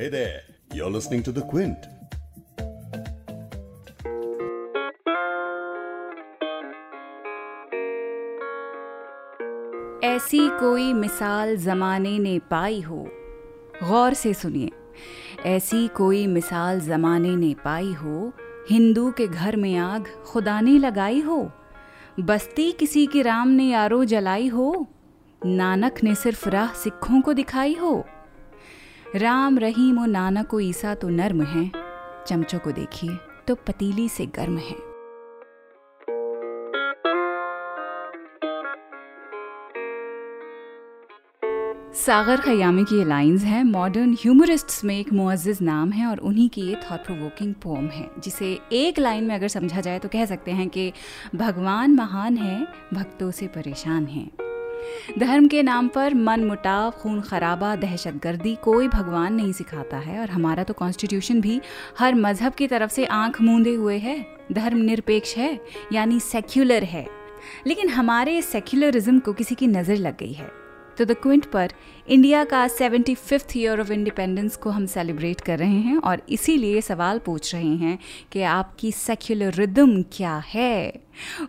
Hey there, you're listening to The Quint. ऐसी कोई मिसाल जमाने ने पाई हो। गौर से सुनिए। ऐसी कोई मिसाल जमाने ने पाई हो हिंदू के घर में आग खुदा ने लगाई हो बस्ती किसी की राम ने यारो जलाई हो नानक ने सिर्फ़ राह सिखों को दिखाई हो। राम रहीम और नानक को ईसा तो नर्म है। चमचों को देखिए तो पतीली से गर्म है। सागर खयामी की ये लाइंस हैं मॉडर्न ह्यूमरिस्ट्स में एक मुआज़ नाम है और उन्हीं की ये थॉट प्रोवोकिंग पोम है, जिसे एक लाइन में अगर समझा जाए तो कह सकते हैं कि भगवान महान है, भक्तों से परेशान हैं। धर्म के नाम पर मन मुटाव, खून खराबा दहशत गर्दी कोई भगवान नहीं सिखाता है और हमारा तो कॉन्स्टिट्यूशन भी हर मज़हब की तरफ़ से आँख मूंदे हुए है। धर्म निरपेक्ष है, यानी सेक्युलर है। लेकिन हमारे सेक्युलरिज्म को किसी की नज़र लग गई है। तो द क्विंट पर इंडिया का seventy fifth year of independence को हम सेलिब्रेट कर रहे हैं और इसीलिए सवाल पूछ रहे हैं कि आपकी सेक्युलर रिदम क्या है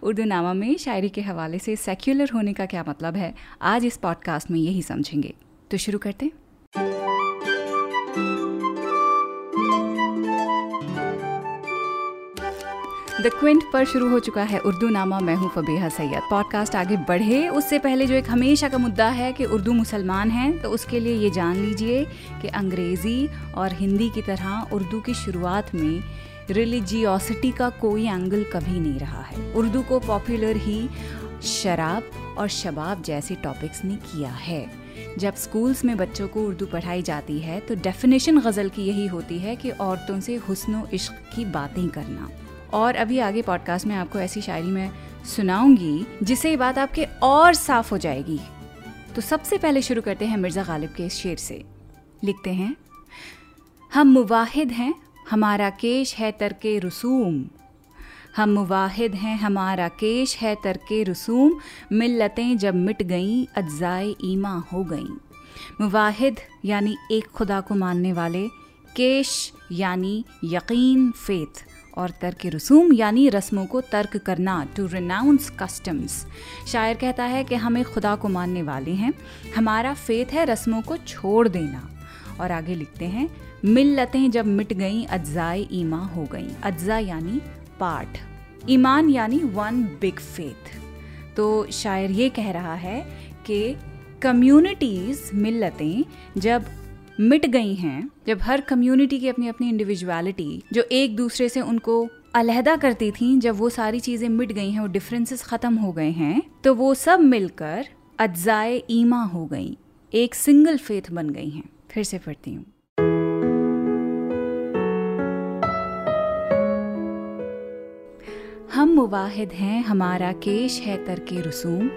उर्दू नामा में शायरी के हवाले से सेक्युलर होने का क्या मतलब है? आज इस पॉडकास्ट में यही समझेंगे। तो शुरू करते हैं। क्विंट पर शुरू हो चुका है उर्दू नामा मैं हूँ फबीहा सैयद। पॉडकास्ट आगे बढ़े। उससे पहले जो एक हमेशा का मुद्दा है कि उर्दू मुसलमान हैं तो उसके लिए ये जान लीजिए कि अंग्रेज़ी और हिंदी की तरह उर्दू की शुरुआत में रिलीजियोसिटी का कोई एंगल कभी नहीं रहा है। उर्दू को पॉपुलर ही शराब और शबाब जैसे टॉपिक्स ने किया है। जब स्कूल्स में बच्चों को उर्दू पढ़ाई जाती है तो डेफिनेशन गज़ल की यही होती है कि औरतों से हुस्न इश्क की बातें करना। और अभी आगे पॉडकास्ट में आपको ऐसी शायरी में सुनाऊँगी, जिससे ये बात आपके और साफ़ हो जाएगी। तो सबसे पहले शुरू करते हैं मिर्ज़ा गालिब के इस शेर से। लिखते हैं, हम मुवाहिद हैं, हमारा केश है तरके रसूम। हम मुवाहिद हैं, हमारा केश है तरके रसूम। मिल्लतें जब मिट गईं, अज्जाए ईमा हो गईं। मुवाहिद यानी एक खुदा को मानने वाले, केश यानी यकीन फेथ और तर्क रसूम, यानी रस्मों को तर्क करना टू रिनाउंस कस्टम्स शायर कहता है कि हमें खुदा को मानने वाले हैं। हमारा फेथ है रस्मों को छोड़ देना। और आगे लिखते हैं, मिल्लतें जब मिट गईं, अज्जाए ईमा हो गईं। अज्जा यानी पार्ट ईमान यानी वन बिग फेथ तो शायर ये कह रहा है कि कम्युनिटीज़ मिल्लतें जब मिट गई हैं जब हर कम्युनिटी की अपनी अपनी इंडिविजुअलिटी जो एक दूसरे से उनको अलहदा करती थी जब वो सारी चीज़ें मिट गई हैं वो डिफरेंसेस ख़त्म हो गए हैं तो वो सब मिलकर अज्जाए ईमा हो गई। एक सिंगल फेथ बन गई हैं। फिर से पढ़ती हूँ। हम मुवाहिद हैं हमारा केश है तरके रसूम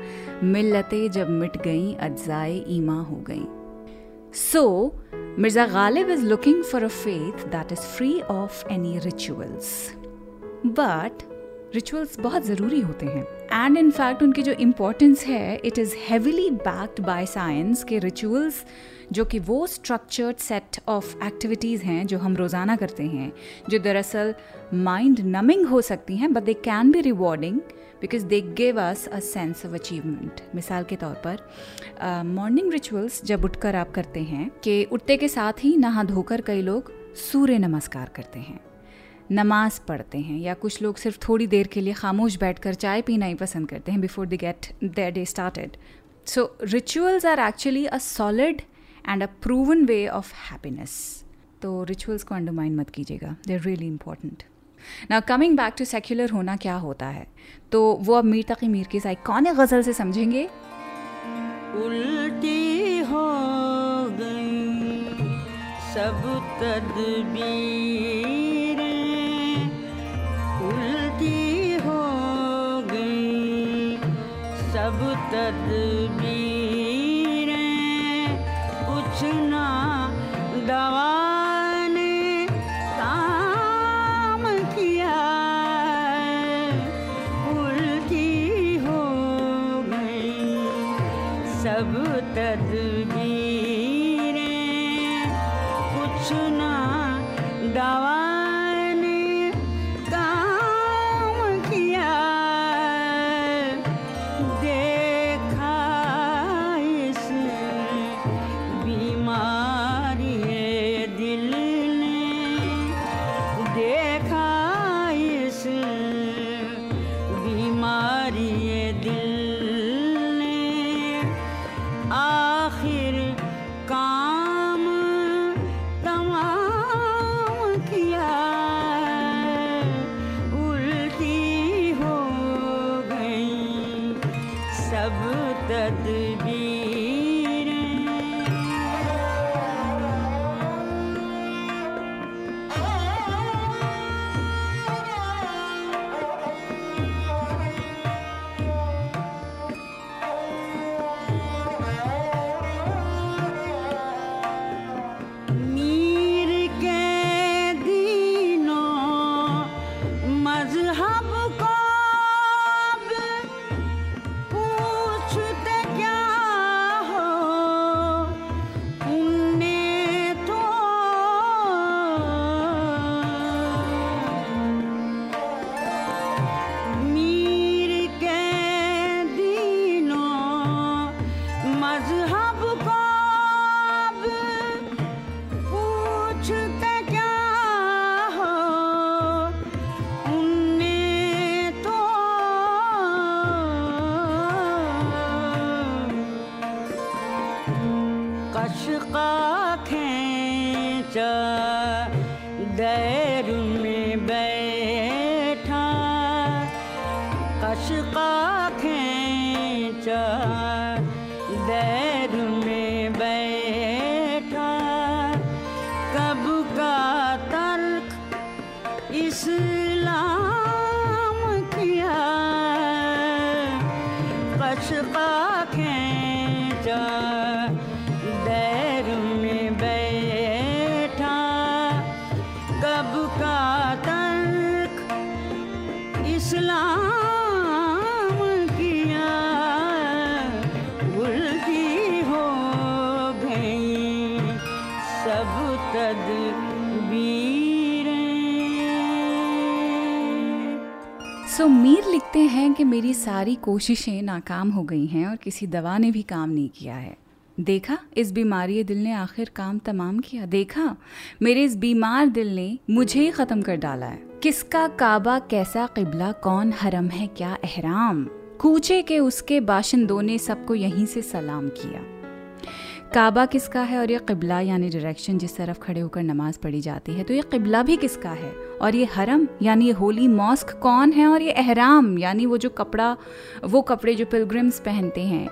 मिल्लतें जब मिट गईं अज्जाए ईमा हो गईं। So, Mirza Ghalib is looking for a faith that is free of any rituals. But rituals बहुत ज़रूरी होते हैं एंड इन फैक्ट उनकी जो इम्पोर्टेंस है it is heavily backed by science के रिचुअल्स जो कि वो स्ट्रक्चर्ड सेट ऑफ़ एक्टिविटीज़ हैं जो हम रोज़ाना करते हैं, जो दरअसल माइंड नमिंग हो सकती हैं but they can be rewarding because they give us a sense of achievement मिसाल के तौर पर मॉर्निंग रिचुअल्स जब उठकर आप करते हैं कि उठते के साथ ही नहा धोकर कई लोग सूर्य नमस्कार करते हैं। नमाज़ पढ़ते हैं या कुछ लोग सिर्फ़ थोड़ी देर के लिए खामोश बैठकर चाय पीना ही पसंद करते हैं before they get their day started so rituals are actually a solid and a proven way of happiness तो रिचुअल्स को अंडरमाइन मत कीजिएगा। दे आर रियली इंपॉर्टेंट ना कमिंग बैक टू सेक्युलर होना क्या होता है? तो वो अब मीर तकी मीर की कौन गज़ल से समझेंगे? उल्टी हो गई सब तदबीर। उल्टी हो गई सब तदबीरें। सब तदबीरें सब तदबीर। शुका च दे लिखते हैं कि मेरी सारी कोशिशें नाकाम हो गई हैं और किसी दवा ने भी काम नहीं किया है। देखा, इस बीमारी दिल ने आखिर काम तमाम किया। देखा, मेरे इस बीमार दिल ने मुझे ही ख़त्म कर डाला है। किसका काबा, कैसा किबला, कौन हरम है, क्या अहराम कूचे के उसके बाशिंदों ने सबको यहीं से सलाम किया। काबा किसका है और ये किबला यानी डायरेक्शन जिस तरफ़ खड़े होकर नमाज़ पढ़ी जाती है तो ये किबला भी किसका है? और ये हरम यानी ये होली मॉस्क कौन है और ये एहराम यानी वो जो कपड़ा, वो कपड़े जो पिलग्रिम्स पहनते हैं,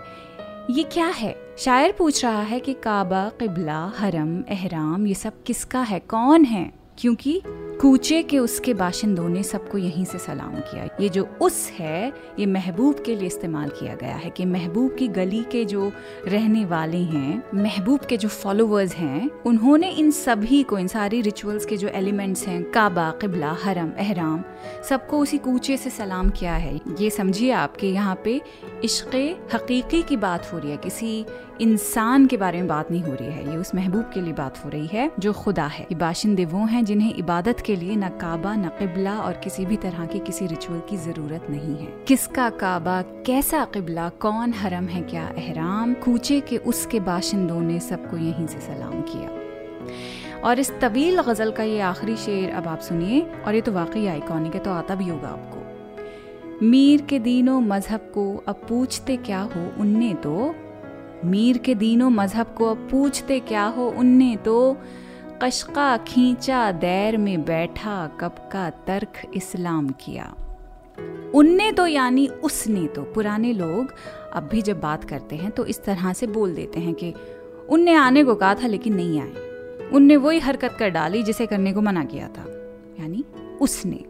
ये क्या है? शायर पूछ रहा है कि काबा, किबला, हरम, एहराम ये सब किसका है? कौन है? क्योंकि कूचे के उसके बाशिंदों ने सबको यहीं से सलाम किया। ये जो उस है, ये महबूब के लिए इस्तेमाल किया गया है कि महबूब की गली के जो रहने वाले हैं, महबूब के जो फॉलोअर्स हैं, उन्होंने इन सभी को, इन सारी रिचुअल्स के जो एलिमेंट्स हैं, काबा, किबला, हरम, एहराम, सबको उसी कूचे से सलाम किया है। ये समझिए आप कि यहाँ पे इश्क हकीकी की बात हो रही है, किसी इंसान के बारे में बात नहीं हो रही है। ये उस महबूब के लिए बात हो रही है जो खुदा है। ये बाशिंदे वो हैं जिन्हें इबादत के लिए न काबा, न किबला और किसी भी तरह की किसी रिचुअल की ज़रूरत नहीं है। किसका काबा, कैसा किबला, कौन हरम है क्या? एहराम, कूचे के उसके बाशिंदों ने सबको यहीं से सलाम किया। और इस तवील गज़ल का ये आखिरी शेर अब आप सुनिए, और ये तो वाकई आइकॉनिक है तो आता भी होगा आपको। मीर के दीनों मज़हब को अब पूछते क्या हो उनने तो? मीर के दीनों मज़हब को अब पूछते क्या हो उनने तो? कशका खींचा दैर में बैठा कब का तर्क इस्लाम किया। उनने तो यानी उसने तो पुराने लोग अब भी जब बात करते हैं तो इस तरह से बोल देते हैं कि उनने आने को कहा था लेकिन नहीं आए। उनने वही हरकत कर डाली जिसे करने को मना किया था, यानी उसने।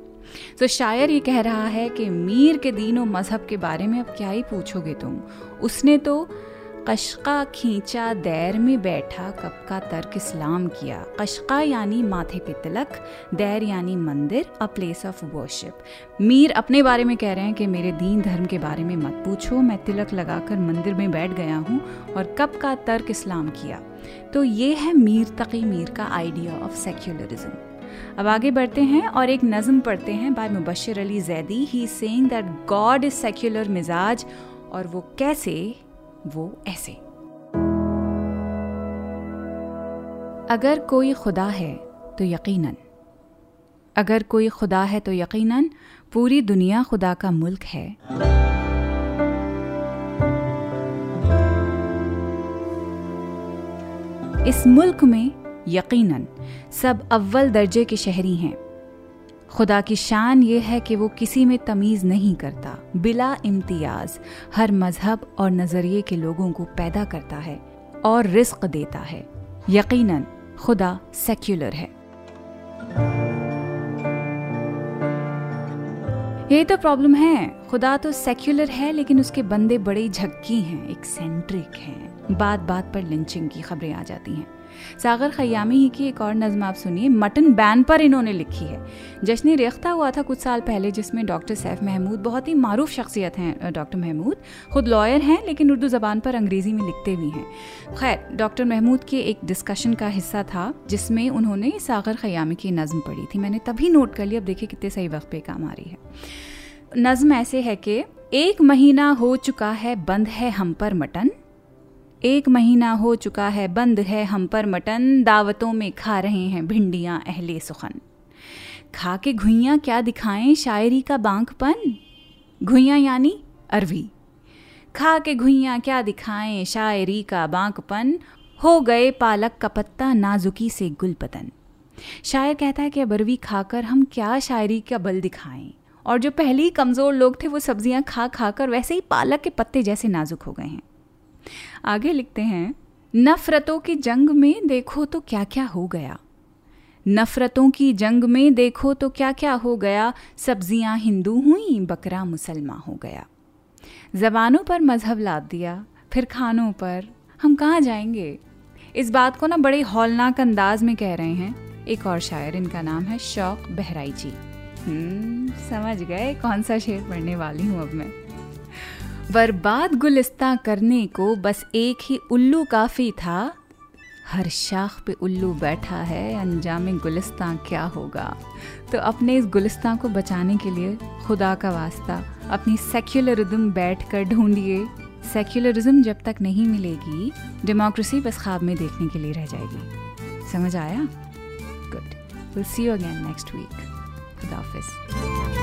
तो शायर ये कह रहा है कि मीर के दीनों मज़हब के बारे में अब क्या ही पूछोगे तुम? उसने तो कशका खींचा दैर में बैठा कब का तर्क इस्लाम किया। कशका यानी माथे पे तिलक, दैर यानी मंदिर a place of worship Mir अपने बारे में कह रहे हैं कि मेरे दीन धर्म के बारे में मत पूछो, मैं तिलक लगाकर मंदिर में बैठ गया हूँ और कब का तर्क इस्लाम किया। तो ये है मीर तकी मीर का आइडिया ऑफ़ सेक्युलरिज्म अब आगे बढ़ते हैं और एक नज्म पढ़ते हैं by Mubashar Ali Zaidi. He saying that God is secular मिजाज और वो कैसे वो ऐसे। अगर कोई खुदा है तो यकीनन। अगर कोई खुदा है तो यकीनन, पूरी दुनिया खुदा का मुल्क है। इस मुल्क में यकीनन, सब अव्वल दर्जे के शहरी हैं। खुदा की शान ये है कि वो किसी में तमीज़ नहीं करता, बिला इम्तियाज़, हर मज़हब और नज़रिए के लोगों को पैदा करता है और रिस्क देता है। यकीनन, खुदा सेक्युलर है। यही तो प्रॉब्लम है। खुदा तो सेक्युलर है, लेकिन उसके बंदे बड़े झक्की हैं एक्सेंट्रिक हैं। बात बात पर लिंचिंग की खबरें आ जाती हैं। सागर खयामी ही की एक और नज्म आप सुनिए। मटन बैन पर इन्होंने लिखी है। जश्न रेख्ता हुआ था कुछ साल पहले, जिसमें डॉक्टर सैफ महमूद बहुत ही मारूफ शख्सियत हैं डॉक्टर महमूद। खुद लॉयर हैं, लेकिन उर्दू ज़बान पर अंग्रेज़ी में लिखते भी हैं। खैर, डॉक्टर महमूद के एक डिस्कशन का हिस्सा था, जिसमें उन्होंने सागर खयामी की नज़म पढ़ी थी। मैंने तभी नोट कर लिया, अब देखिए कितने सही वक्त पे काम आ रही है। नज़म ऐसे है कि, एक महीना हो चुका है, बंद है हम पर मटन। एक महीना हो चुका है, बंद है, हम पर मटन, दावतों में खा रहे हैं भिंडियाँ, अहले सुखन। खा के घुइयाँ क्या दिखाएँ, शायरी का बांकपन घुइयाँ यानी अरवी। खा के घुइयाँ क्या दिखाएँ, शायरी का बांकपन हो गए पालक का पत्ता नाजुकी से गुल पतन शायर कहता है कि अबरवी खाकर हम क्या शायरी का बल दिखाएँ? और जो पहले ही कमज़ोर लोग थे, वो सब्ज़ियाँ खा खा कर वैसे ही पालक के पत्ते जैसे नाजुक हो गए हैं। आगे लिखते हैं नफरतों की जंग में देखो तो क्या क्या हो गया। नफरतों की जंग में देखो तो क्या क्या हो गया। सब्ज़ियाँ हिंदू हुई बकरा मुसलमान हो गया। जबानों पर मज़हब लाद दिया फिर खानों पर। हम कहाँ जाएँगे? इस बात को ना बड़े हौलनाक अंदाज में कह रहे हैं। एक और शायर इनका नाम है शौक बहराई जी हम्म, समझ गए कौन सा शेर पढ़ने वाली हूँ अब मैं। बर्बाद गुलिस्ता करने को बस एक ही उल्लू काफ़ी था। हर शाख पे उल्लू बैठा है, अंजाम गुलिस्तां क्या होगा? तो अपने इस गुलिस्तां को बचाने के लिए खुदा का वास्ता अपनी सेक्युलरिज्म बैठ कर ढूंढिए। सेक्युलरिज्म जब तक नहीं मिलेगी, डेमोक्रेसी बस ख्वाब में देखने के लिए रह जाएगी। समझ आया? Good will see you again next week खुदा हाफिज़